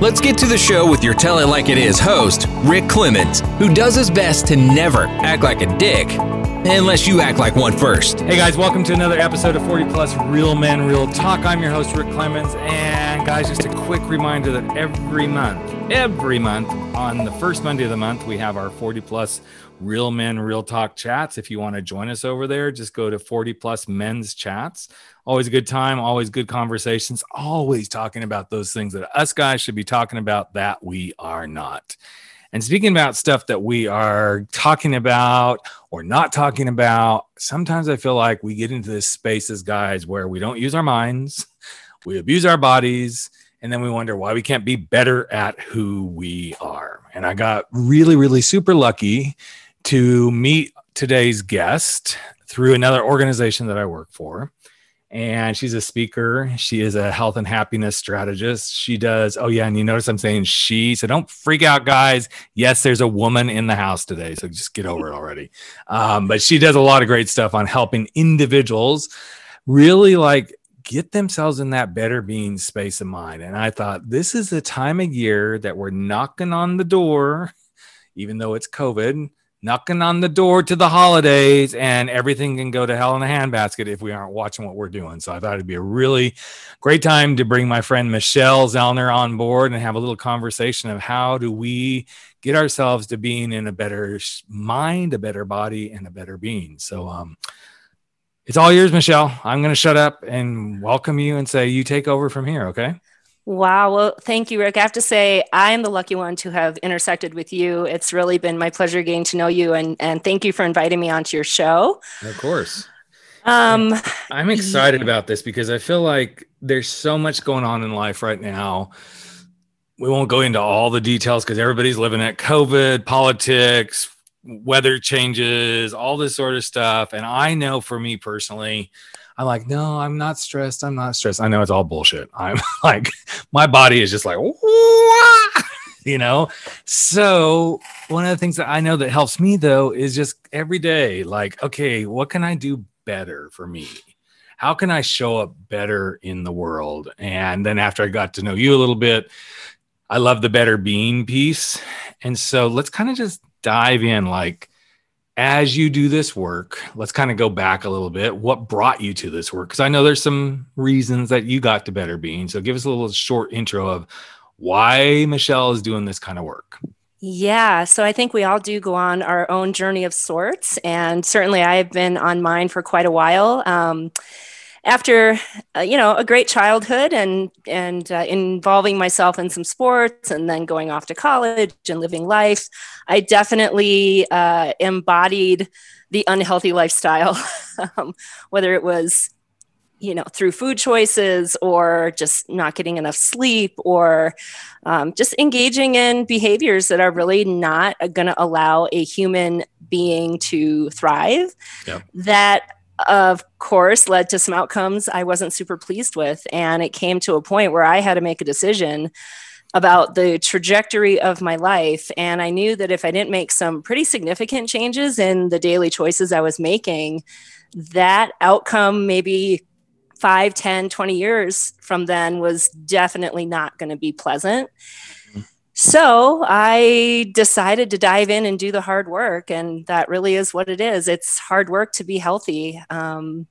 Let's get to the show with your Tell It Like It Is host, Rick Clemens, who does his best to never act like a dick. Unless you act like one first. Hey guys, welcome to another episode of 40 Plus Real Men Real Talk. I'm your host, Rick Clemens. And guys, just a quick reminder that every month, every month, on the first Monday of the month, we have our 40 Plus Real Men Real Talk chats. If you want to join us over there, just go to 40 Plus Men's Chats. Always a good time, always good conversations, always talking about those things that us guys should be talking about that we are not. And speaking about stuff that we are talking about or not talking about, sometimes I feel like we get into this space as guys where we don't use our minds, we abuse our bodies, and then we wonder why we can't be better at who we are. And I got really, really super lucky to meet today's guest through another organization that I work for and she's a speaker. She is a health and happiness strategist. She does, oh, yeah. And you notice I'm saying she, so don't freak out, guys. Yes, there's a woman in the house today, so just get over it already. Um, but she does a lot of great stuff on helping individuals really like get themselves in that better being space of mind. And I thought this is the time of year that we're knocking on the door, even though it's COVID knocking on the door to the holidays and everything can go to hell in a handbasket if we aren't watching what we're doing. So I thought it'd be a really great time to bring my friend Michelle Zellner on board and have a little conversation of how do we get ourselves to being in a better mind, a better body, and a better being. So um it's all yours, Michelle. I'm going to shut up and welcome you and say you take over from here, okay? Wow. Well, thank you, Rick. I have to say, I am the lucky one to have intersected with you. It's really been my pleasure getting to know you, and and thank you for inviting me onto your show. Of course. Um, I'm excited about this because I feel like there's so much going on in life right now. We won't go into all the details because everybody's living at COVID, politics, weather changes, all this sort of stuff. And I know for me personally, I'm like, no, I'm not stressed. I'm not stressed. I know it's all bullshit. I'm like, my body is just like, you know? So, one of the things that I know that helps me though is just every day, like, okay, what can I do better for me? How can I show up better in the world? And then after I got to know you a little bit, I love the better being piece. And so let's kind of just dive in like, as you do this work, let's kind of go back a little bit. What brought you to this work? Because I know there's some reasons that you got to better being. So give us a little short intro of why Michelle is doing this kind of work. Yeah, so I think we all do go on our own journey of sorts. And certainly I've been on mine for quite a while. Um, after uh, you know a great childhood and and uh, involving myself in some sports and then going off to college and living life i definitely uh, embodied the unhealthy lifestyle um, whether it was you know through food choices or just not getting enough sleep or um, just engaging in behaviors that are really not going to allow a human being to thrive yeah. that of course led to some outcomes I wasn't super pleased with. And it came to a point where I had to make a decision about the trajectory of my life. And I knew that if I didn't make some pretty significant changes in the daily choices I was making, that outcome, maybe 5, 10, 20 years from then, was definitely not going to be pleasant. So I decided to dive in and do the hard work. And that really is what it is it's hard work to be healthy. Um,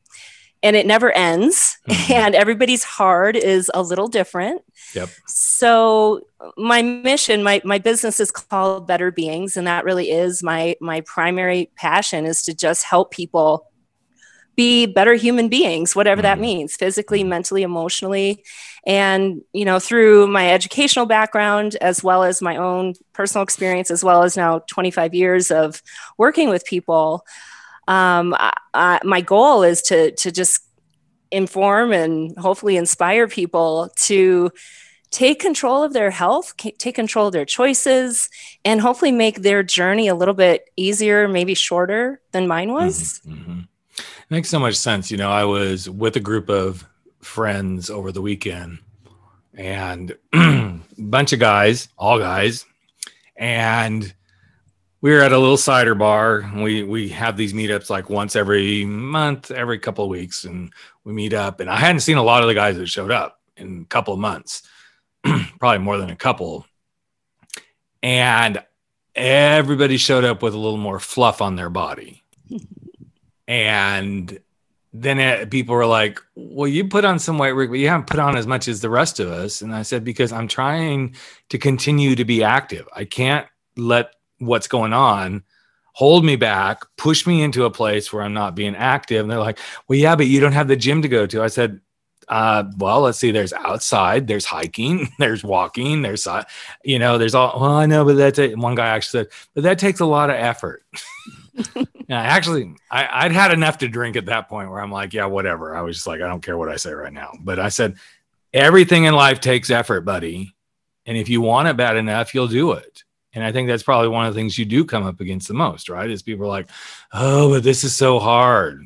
and it never ends. Mm-hmm. And everybody's hard is a little different. Yep. So my mission, my my business is called Better Beings, and that really is my my primary passion is to just help people be better human beings, whatever that mm-hmm. means, physically, mentally, emotionally. And, you know, through my educational background, as well as my own personal experience, as well as now 25 years of working with people, um, I, I, my goal is to, to just inform and hopefully inspire people to take control of their health, take control of their choices, and hopefully make their journey a little bit easier, maybe shorter than mine was. Mm-hmm, mm-hmm. Makes so much sense. You know, I was with a group of friends over the weekend and a bunch of guys, all guys, and we were at a little cider bar. We we have these meetups like once every month, every couple of weeks, and we meet up. And I hadn't seen a lot of the guys that showed up in a couple of months, probably more than a couple. And everybody showed up with a little more fluff on their body. And then it, people were like, "Well, you put on some weight, Rick, but you haven't put on as much as the rest of us." And I said, "Because I'm trying to continue to be active. I can't let what's going on hold me back, push me into a place where I'm not being active." And they're like, "Well, yeah, but you don't have the gym to go to." I said, uh, well, let's see. There's outside. There's hiking. There's walking. There's, you know, there's all. Well, I know, but that's it. One guy actually said, but that takes a lot of effort. yeah, actually, I, I'd had enough to drink at that point where I'm like, yeah, whatever. I was just like, I don't care what I say right now. But I said, everything in life takes effort, buddy. And if you want it bad enough, you'll do it. And I think that's probably one of the things you do come up against the most, right? Is people are like, oh, but this is so hard.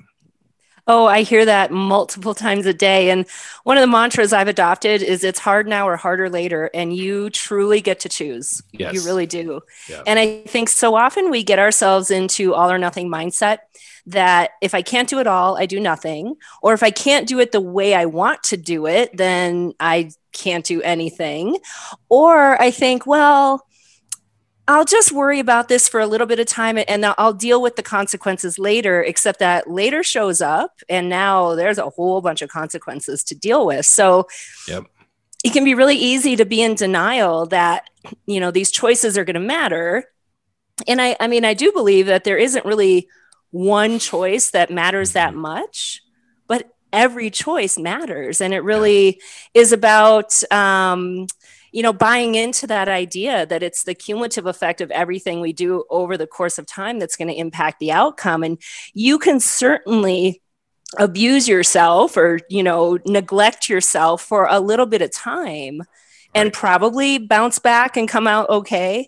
Oh, I hear that multiple times a day. And one of the mantras I've adopted is it's hard now or harder later. And you truly get to choose. Yes. You really do. Yeah. And I think so often we get ourselves into all or nothing mindset that if I can't do it all, I do nothing. Or if I can't do it the way I want to do it, then I can't do anything. Or I think, well, I'll just worry about this for a little bit of time and I'll deal with the consequences later, except that later shows up and now there's a whole bunch of consequences to deal with. So yep. it can be really easy to be in denial that, you know, these choices are going to matter. And I, I mean, I do believe that there isn't really one choice that matters that mm-hmm. much, but every choice matters. And it really is about, um, you know, buying into that idea that it's the cumulative effect of everything we do over the course of time that's going to impact the outcome. And you can certainly abuse yourself or, you know, neglect yourself for a little bit of time right. and probably bounce back and come out okay.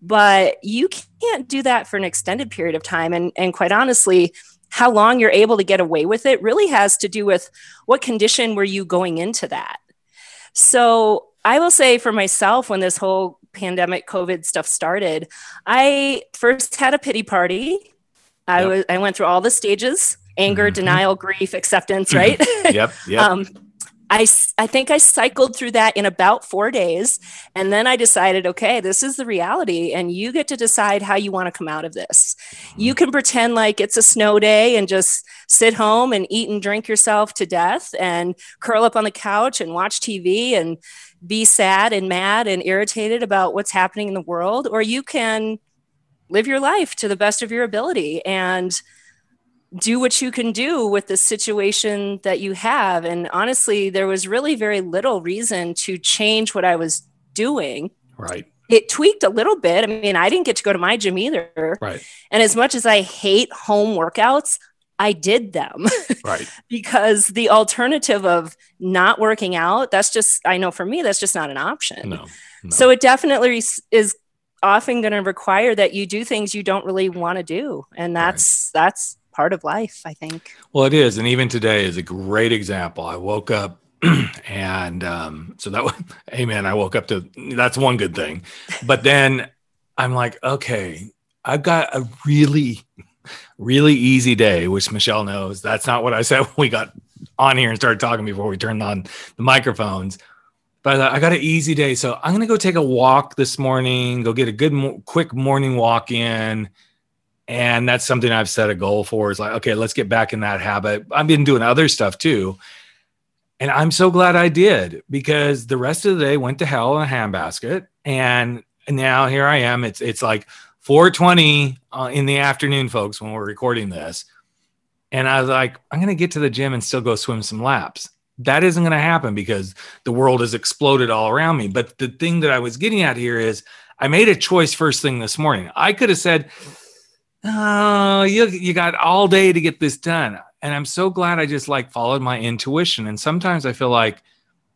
But you can't do that for an extended period of time. And, and quite honestly, how long you're able to get away with it really has to do with what condition were you going into that. So I will say for myself, when this whole pandemic COVID stuff started, I first had a pity party. I yep. was I went through all the stages: anger, mm-hmm. denial, grief, acceptance. Right. yep. Yep. um, I, I think I cycled through that in about four days. And then I decided, okay, this is the reality. And you get to decide how you want to come out of this. You mm-hmm. can pretend like it's a snow day and just sit home and eat and drink yourself to death and curl up on the couch and watch TV and be sad and mad and irritated about what's happening in the world, or you can live your life to the best of your ability and do what you can do with the situation that you have. And honestly, there was really very little reason to change what I was doing. Right. It tweaked a little bit. I mean, I didn't get to go to my gym either. Right. And as much as I hate home workouts, I did them. Right. because the alternative of not working out, that's just, I know for me, that's just not an option. No. no. So it definitely is often going to require that you do things you don't really want to do. And that's, right. that's part of life, I think. Well, it is. And even today is a great example. I woke up and um, so that was, hey man, I woke up to, that's one good thing. But then I'm like, okay, I've got a really really easy day, which Michelle knows. That's not what I said when we got on here and started talking before we turned on the microphones. But uh, I got an easy day, so I'm gonna go take a walk this morning. Go get a good, mo- quick morning walk in, and that's something I've set a goal for. Is like, okay, let's get back in that habit. I've been doing other stuff too, and I'm so glad I did because the rest of the day went to hell in a handbasket, and now here I am. It's it's like 420 uh, in the afternoon, folks, when we're recording this. And I was like, I'm going to get to the gym and still go swim some laps. That isn't going to happen because the world has exploded all around me. But the thing that I was getting at here is I made a choice first thing this morning. I could have said, Oh, you, you got all day to get this done. And I'm so glad I just like followed my intuition. And sometimes I feel like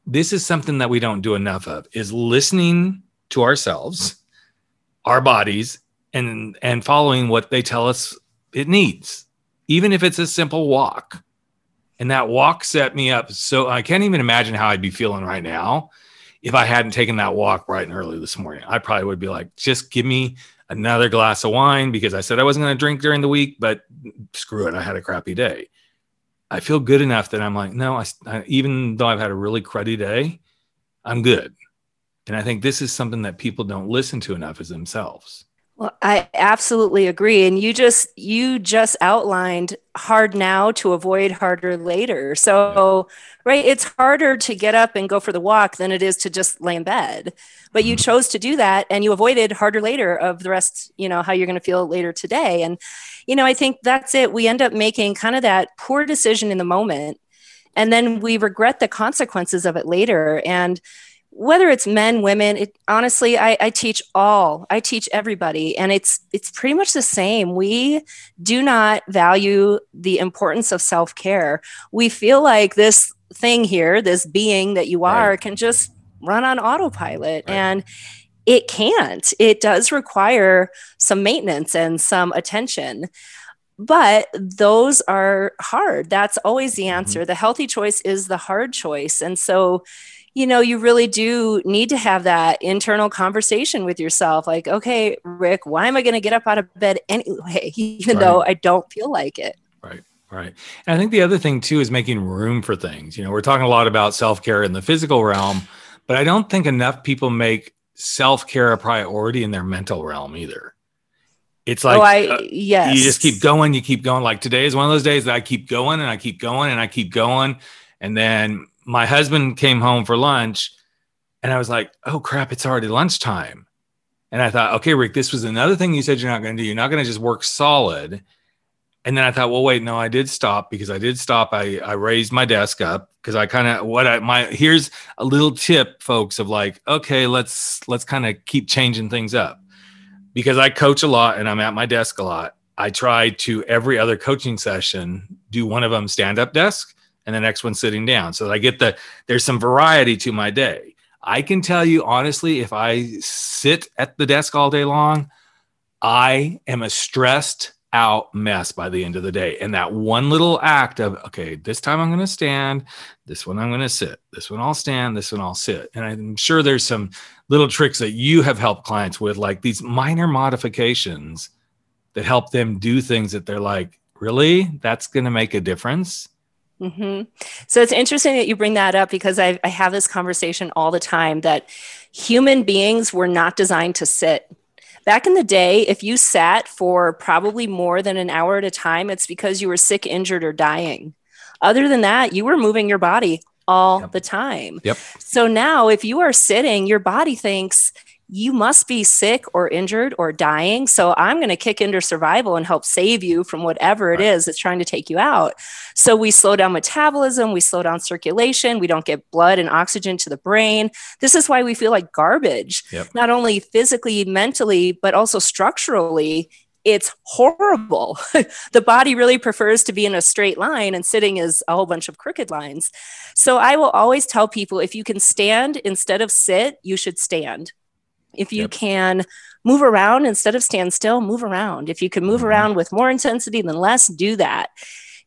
this is something that we don't do enough of is listening to ourselves, our bodies, and and following what they tell us it needs, even if it's a simple walk. And that walk set me up. So I can't even imagine how I'd be feeling right now if I hadn't taken that walk bright and early this morning. I probably would be like, just give me another glass of wine because I said I wasn't going to drink during the week, but screw it. I had a crappy day. I feel good enough that I'm like, no, I, I, even though I've had a really cruddy day, I'm good. And I think this is something that people don't listen to enough as themselves. Well, I absolutely agree. And you just you just outlined hard now to avoid harder later. So, right, it's harder to get up and go for the walk than it is to just lay in bed. But you mm-hmm. chose to do that and you avoided harder later of the rest, you know, how you're going to feel later today. And you know, I think that's it. We end up making kind of that poor decision in the moment and then we regret the consequences of it later and whether it's men women it honestly I, I, teach all i teach everybody and it's it's pretty much the same we do not value the importance of self-care we feel like this thing here this being that you are right. can just run on autopilot right. and it can't it does require some maintenance and some attention but those are hard that's always the mm-hmm. answer mm-hmm. the healthy choice is the hard choice and so you know, you really do need to have that internal conversation with yourself. Like, okay, Rick, why am I going to get up out of bed anyway, even right. though I don't feel like it? Right. Right. And I think the other thing too is making room for things. You know, we're talking a lot about self care in the physical realm, but I don't think enough people make self care a priority in their mental realm either. It's like, oh, I, uh, yes. you just keep going, you keep going. Like today is one of those days that I keep going and I keep going and I keep going. And then my husband came home for lunch and I was like, oh crap, it's already lunchtime. And I thought, okay, Rick, this was another thing you said you're not going to do. You're not going to just work solid. And then I thought, well, wait, no, I did stop because I did stop. I, I raised my desk up because I kind of what I my here's a little tip, folks, of like, okay, let's let's kind of keep changing things up because I coach a lot and I'm at my desk a lot. I try to every other coaching session do one of them stand up desk and the next one sitting down so I get the there's some variety to my day. I can tell you honestly, if I sit at the desk all day long, I am a stressed out mess by the end of the day. And that one little act of, okay, this time I'm going to stand, this one I'm going to sit, this one I'll stand, this one I'll sit. And I'm sure there's some little tricks that you have helped clients with, like these minor modifications that help them do things that they're like, really? That's going to make a difference. Mm-hmm. So it's interesting that you bring that up because I, I have this conversation all the time that human beings were not designed to sit. Back in the day, if you sat for probably more than an hour at a time, it's because you were sick, injured, or dying. Other than that, you were moving your body all yep. the time. Yep. So now, if you are sitting, your body thinks, you must be sick or injured or dying. So I'm going to kick into survival and help save you from whatever it is that's trying to take you out. So we slow down metabolism, we slow down circulation, we don't get blood and oxygen to the brain. This is why we feel like garbage, yep. not only physically, mentally, but also structurally. It's horrible. the body really prefers to be in a straight line, and sitting is a whole bunch of crooked lines. So I will always tell people if you can stand instead of sit, you should stand if you yep. can move around instead of stand still, move around. If you can move mm-hmm. around with more intensity than less, do that.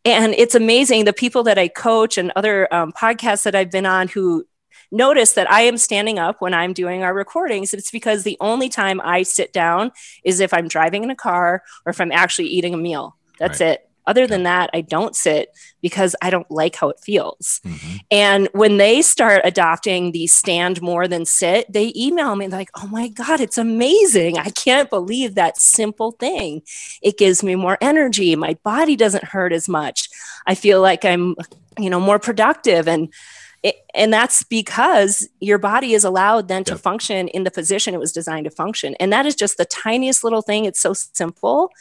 And it's amazing the people that I coach and other um, podcasts that I've been on who notice that I am standing up when I'm doing our recordings. It's because the only time I sit down is if I'm driving in a car or if I'm actually eating a meal. That's right. it. Other than that, I don't sit because I don't like how it feels. Mm-hmm. And when they start adopting the stand more than sit, they email me like, oh my God, it's amazing. I can't believe that simple thing. It gives me more energy. My body doesn't hurt as much. I feel like I'm, you know, more productive. And it, and that's because your body is allowed then to yep. function in the position it was designed to function. And that is just the tiniest little thing. It's so simple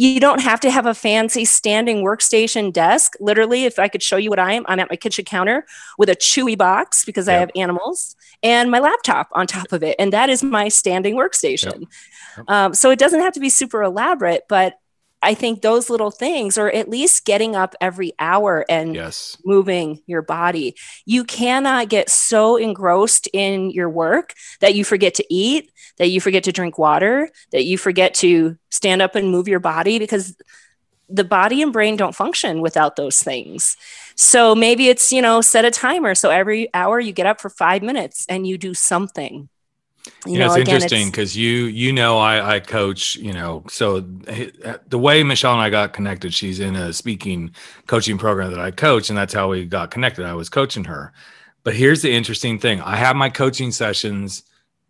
you don't have to have a fancy standing workstation desk. Literally, if I could show you what I am, I'm at my kitchen counter with a chewy box because yep. I have animals and my laptop on top of it. And that is my standing workstation. Yep. Yep. Um, so it doesn't have to be super elaborate, but I think those little things, or at least getting up every hour and Yes. moving your body. You cannot get so engrossed in your work that you forget to eat, that you forget to drink water, that you forget to stand up and move your body because the body and brain don't function without those things. So maybe it's, you know, set a timer. So every hour you get up for five minutes and you do something. You know, it's interesting because you you know I I coach you know so the way Michelle and I got connected she's in a speaking coaching program that I coach and that's how we got connected I was coaching her but here's the interesting thing I have my coaching sessions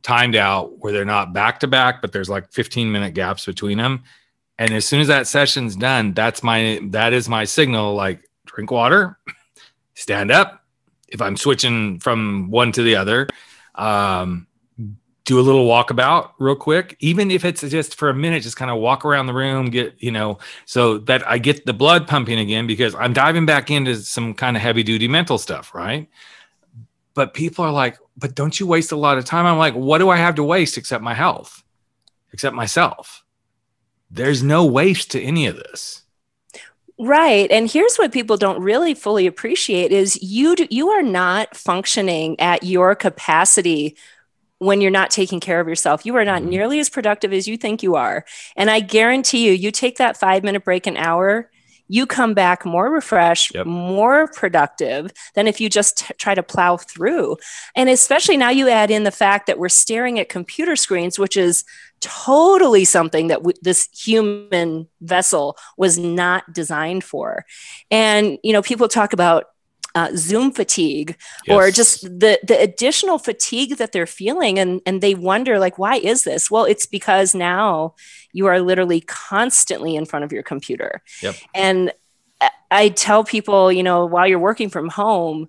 timed out where they're not back to back but there's like 15 minute gaps between them. And as soon as that session's done that's my that is my signal like drink water stand up. If I'm switching from one to the other um do a little walkabout real quick, even if it's just for a minute, just kind of walk around the room, get, you know, so that I get the blood pumping again because I'm diving back into some kind of heavy duty mental stuff, right? But people are like, but don't you waste a lot of time? I'm like, what do I have to waste except my health, except myself? There's no waste to any of this. Right. And here's what people don't really fully appreciate is you do, you are not functioning at your capacity when you're not taking care of yourself. You are not Mhm. nearly as productive as you think you are. And I guarantee you, you take that five minute break an hour, you come back more refreshed, Yep. more productive than if you just t- try to plow through. And especially now you add in the fact that we're staring at computer screens, which is totally something that w- this human vessel was not designed for. And, you know, people talk about uh, Zoom fatigue or just the the additional fatigue that they're feeling and and they wonder like why is this? Well it's because now you are literally constantly in front of your computer. Yep. and I- tell people you know while you're working from home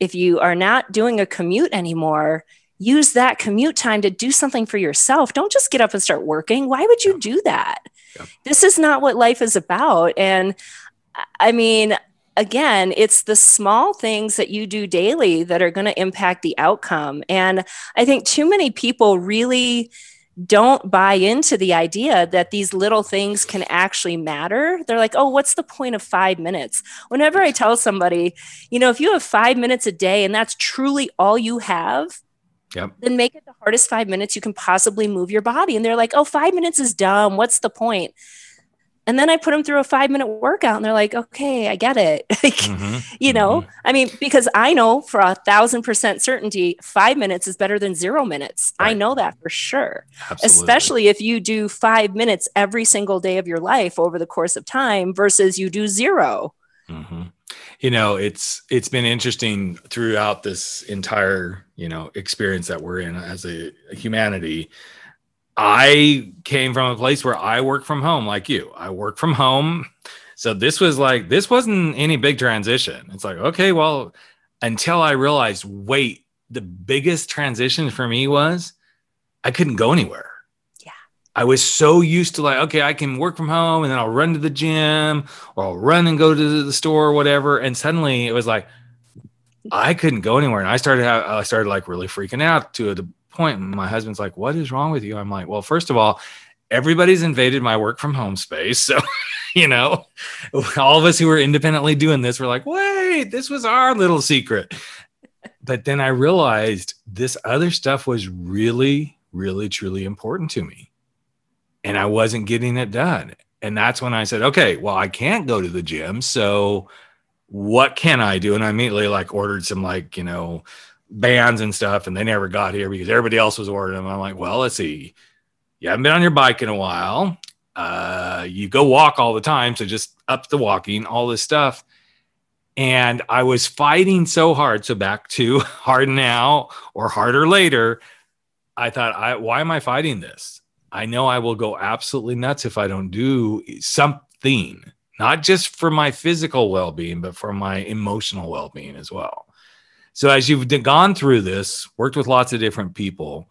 if you are not doing a commute anymore use that commute time to do something for yourself. Don't just get up and start working. Why would you do that? Yep. this is not what life is about. And i mean again, it's the small things that you do daily that are going to impact the outcome. And I think too many people really don't buy into the idea that these little things can actually matter. They're like, oh, what's the point of five minutes? Whenever I tell somebody, you know, if you have five minutes a day and that's truly all you have, Yep. then make it the hardest five minutes you can possibly move your body. And they're like, oh, five minutes is dumb. What's the point? And then I put them through a five minute workout and they're like, okay, I get it. Like, Mhm. you know, I mean, because I know for a thousand percent certainty, five minutes is better than zero minutes. I know that for sure, Absolutely. especially if you do five minutes every single day of your life over the course of time versus you do zero. hmm You know, it's it's been interesting throughout this entire you know experience that we're in as a, a humanity. I came from a place where I work from home, like you. I work from home, so this was like this wasn't any big transition. It's like okay, well, until I realized, wait, the biggest transition for me was I couldn't go anywhere. Yeah. I was so used to like, okay, I can work from home and then I'll run to the gym or I'll run and go to the store or whatever. And suddenly it was like, I couldn't go anywhere. And I started, I started like really freaking out to the point. My husband's like, what is wrong with you? I'm like, well, first of all, everybody's invaded my work from home space. So, you know, all of us who were independently doing this were like, wait, this was our little secret. But then I realized this other stuff was really, really, truly important to me. And I wasn't getting it done. And that's when I said, okay, well, I can't go to the gym. So what can I do? And I immediately like ordered some like, you know, bands and stuff, and they never got here because everybody else was ordering them. I'm like, well, let's see. You haven't been on your bike in a while. Uh, you go walk all the time. So just up the walking, all this stuff. And I was fighting so hard. So back to hard now or harder later. I thought, I why am I fighting this? I know I will go absolutely nuts if I don't do something, not just for my physical well being, but for my emotional well being as well. So, as you've gone through this, worked with lots of different people,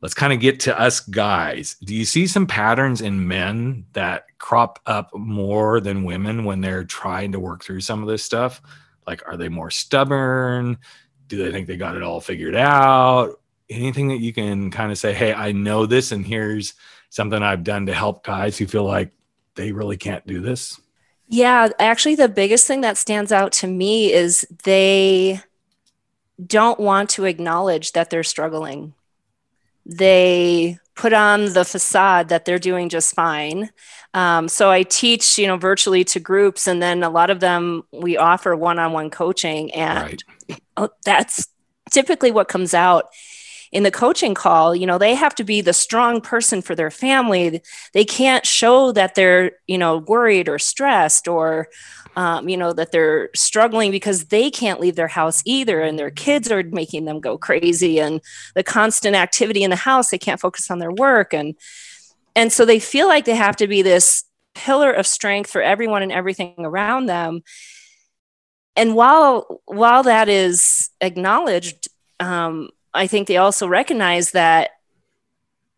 let's kind of get to us guys. Do you see some patterns in men that crop up more than women when they're trying to work through some of this stuff? Like, are they more stubborn? Do they think they got it all figured out? Anything that you can kind of say, hey, I know this, and here's something I've done to help guys who feel like they really can't do this? Yeah, actually, the biggest thing that stands out to me is they don't want to acknowledge that they're struggling. They put on the facade that they're doing just fine. Um, so I teach, you know, virtually to groups, and then a lot of them we offer one-on-one coaching, and right. that's typically what comes out in the coaching call you know they have to be the strong person for their family they can't show that they're you know worried or stressed or um, you know that they're struggling because they can't leave their house either and their kids are making them go crazy and the constant activity in the house they can't focus on their work and and so they feel like they have to be this pillar of strength for everyone and everything around them. And while while that is acknowledged um, I think they also recognize that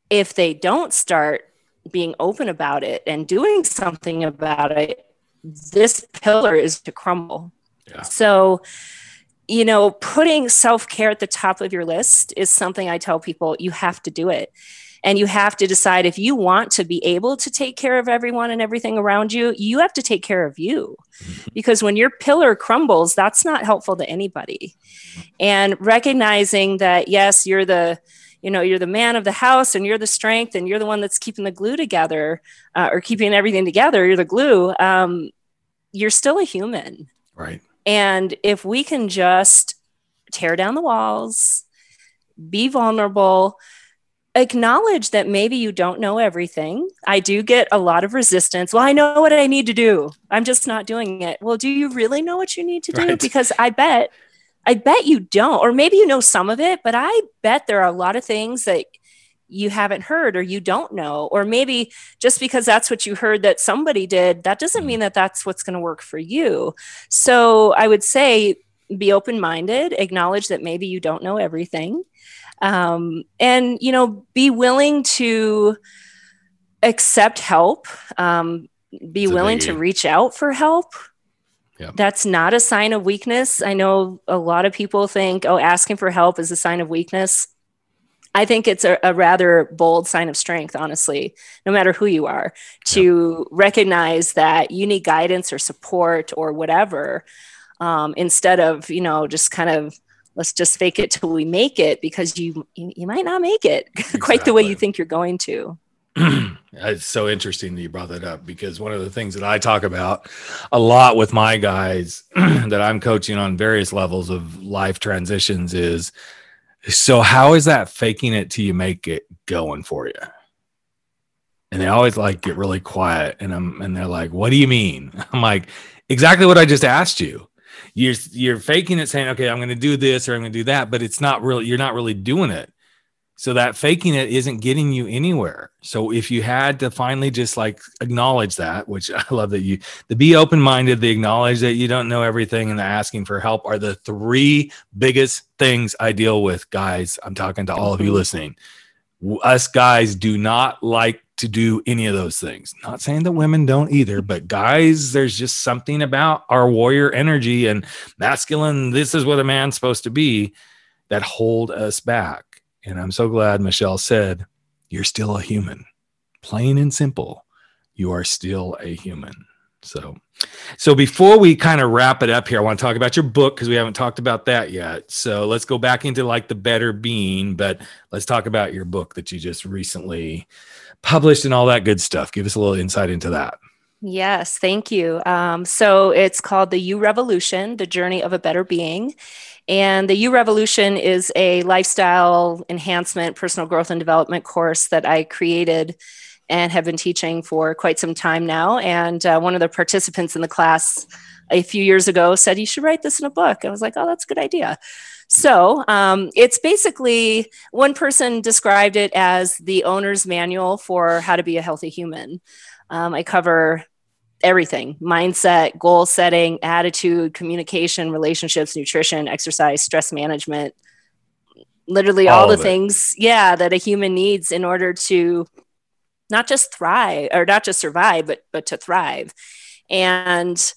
if they don't start being open about it and doing something about it, this pillar is to crumble. Yeah. So, you know, putting self care at the top of your list is something I tell people you have to do it. And you have to decide if you want to be able to take care of everyone and everything around you, you have to take care of you. Mm-hmm. Because when your pillar crumbles, that's not helpful to anybody. And recognizing that, yes, you're the you know you're the man of the house and you're the strength and you're the one that's keeping the glue together uh, or keeping everything together you're the glue um, you're still a human right and if we can just tear down the walls be vulnerable acknowledge that maybe you don't know everything. I do get a lot of resistance. Well, I know what I need to do. I'm just not doing it. Well, do you really know what you need to do? Right. Because I bet I bet you don't or maybe you know some of it, but I bet there are a lot of things that you haven't heard or you don't know or maybe just because that's what you heard that somebody did that doesn't mean mm. that that's what's going to work for you so i would say be open minded acknowledge that maybe you don't know everything um, and you know be willing to accept help um, be willing to reach out for help yeah. that's not a sign of weakness i know a lot of people think oh asking for help is a sign of weakness I think it's a, a, rather bold sign of strength, honestly, no matter who you are, to yep. recognize that you need guidance or support or whatever, um, instead of, you know, just kind of let's just fake it till we make it because you you, you might not make it exactly. quite the way you think you're going to it's so interesting that you brought that up because one of the things that I talk about a lot with my guys that I'm coaching on various levels of life transitions is so how is that faking it till you make it going for you? And they always like get really quiet and I'm and they're like, "What do you mean?" I'm like, "Exactly what I just asked you." you're you're faking it saying okay i'm going to do this or i'm going to do that but it's not really you're not really doing it so that faking it isn't getting you anywhere so if you had to finally just like acknowledge that which i love that you the be open-minded the acknowledge that you don't know everything and the asking for help are the three biggest things i deal with guys i'm talking to all of you mm-hmm. listening us guys do not like to do any of those things. Not saying that women don't either, but guys, there's just something about our warrior energy and masculine, this is what a man's supposed to be, that hold us back. And I'm so glad Michelle said, You're still a human. Plain and simple, you are still a human. So, so before we kind of wrap it up here, I want to talk about your book because we haven't talked about that yet. So let's go back into like the better being, but let's talk about your book that you just recently published and all that good stuff. Give us a little insight into that. Yes, thank you. Um, so it's called The You Revolution The Journey of a Better Being. And the You Revolution is a lifestyle enhancement, personal growth and development course that I created and have been teaching for quite some time now. And uh, one of the participants in the class a few years ago said, You should write this in a book. I was like, Oh, that's a good idea. So um, it's basically one person described it as the owner's manual for how to be a healthy human. Um, I cover everything mindset, goal setting, attitude, communication, relationships, nutrition, exercise, stress management literally all, all the things yeah that a human needs in order to not just thrive or not just survive but but to thrive. And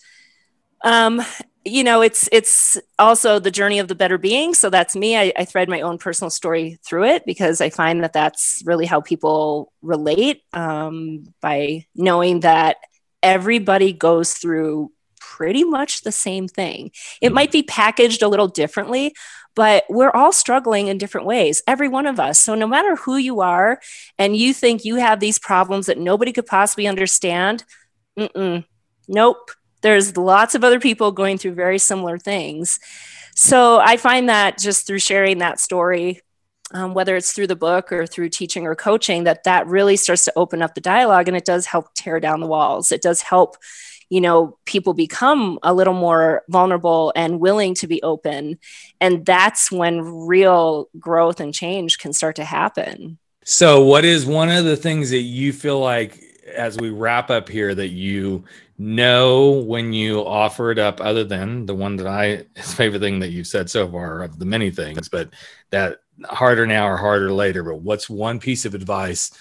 um you know it's it's also the journey of the better being. So that's me. I, I, thread my own personal story through it because i find that that's really how people relate um, by knowing that everybody goes through pretty much the same thing. It hmm. might be packaged a little differently, but we're all struggling in different ways, every one of us. So, no matter who you are and you think you have these problems that nobody could possibly understand, nope. There's lots of other people going through very similar things. So, I find that just through sharing that story, um, whether it's through the book or through teaching or coaching, that that really starts to open up the dialogue and it does help tear down the walls. It does help you know people become a little more vulnerable and willing to be open and that's when real growth and change can start to happen so what is one of the things that you feel like as we wrap up here that you know when you offer it up other than the one that i his favorite thing that you've said so far of the many things but that harder now or harder later but what's one piece of advice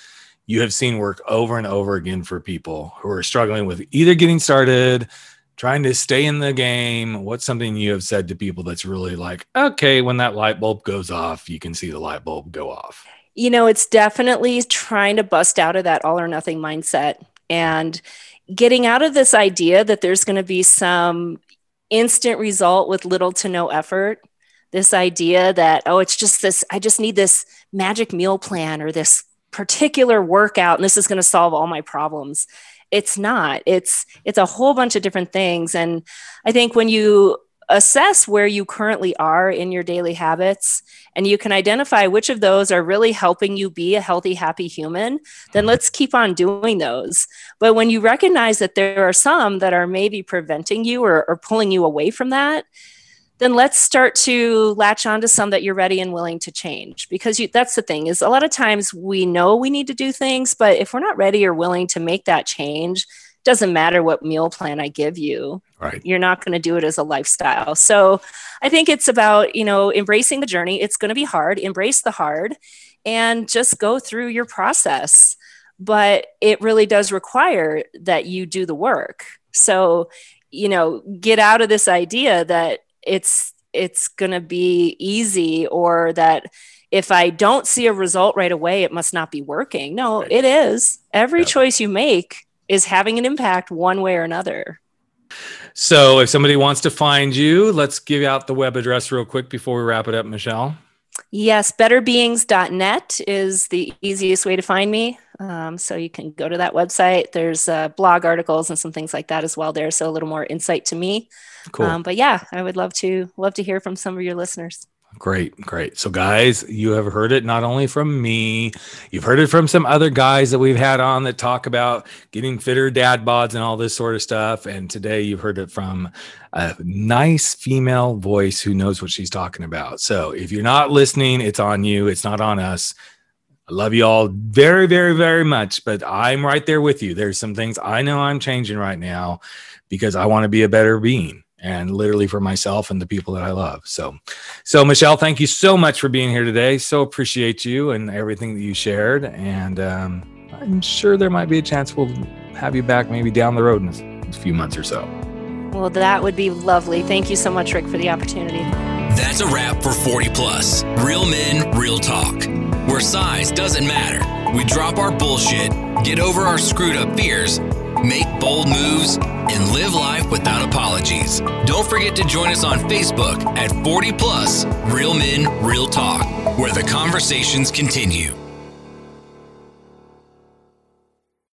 you have seen work over and over again for people who are struggling with either getting started, trying to stay in the game. What's something you have said to people that's really like, okay, when that light bulb goes off, you can see the light bulb go off? You know, it's definitely trying to bust out of that all or nothing mindset and getting out of this idea that there's going to be some instant result with little to no effort. This idea that, oh, it's just this, I just need this magic meal plan or this particular workout and this is going to solve all my problems. It's not. It's it's a whole bunch of different things. And i think when you assess where you currently are in your daily habits and you can identify which of those are really helping you be a healthy happy human then let's keep on doing those. But when you recognize that there are some that are maybe preventing you or, or pulling you away from that then let's start to latch on to some that you're ready and willing to change. Because you, that's the thing is a lot of times we know we need to do things but if we're not ready or willing to make that change doesn't matter what meal plan i give you. Right. You're not going to do it as a lifestyle. So i think it's about you know embracing the journey. It's going to be hard. Embrace the hard and just go through your process. But it really does require that you do the work. So you know get out of this idea that it's it's going to be easy or that if I don't see a result right away, it must not be working. No, right. it is. Every yeah. choice you make is having an impact one way or another. So, if somebody wants to find you, let's give out the web address real quick before we wrap it up, Michelle. Yes, betterbeings.net is the easiest way to find me. Um, so you can go to that website. There's uh, blog articles and some things like that as well there. So a little more insight to me. Cool. Um, but yeah, I would love to love to hear from some of your listeners. Great, great. So, guys, you have heard it not only from me, you've heard it from some other guys that we've had on that talk about getting fitter dad bods and all this sort of stuff. And today you've heard it from a nice female voice who knows what she's talking about. So, if you're not listening, it's on you, it's not on us. I love you all very, very, very much, but I'm right there with you. There's some things I know I'm changing right now because I want to be a better being and literally for myself and the people that I love. So, so Michelle, thank you so much for being here today. So appreciate you and everything that you shared. And um, I'm sure there might be a chance we'll have you back maybe down the road in a few months or so. Well, that would be lovely. Thank you so much, Rick, for the opportunity. That's a wrap for 40 Plus. Real men, real talk. Where size doesn't matter. We drop our bullshit, get over our screwed up fears, make bold moves, and live life without apologies. Don't forget to join us on Facebook at 40 Plus Real Men, Real Talk, where the conversations continue.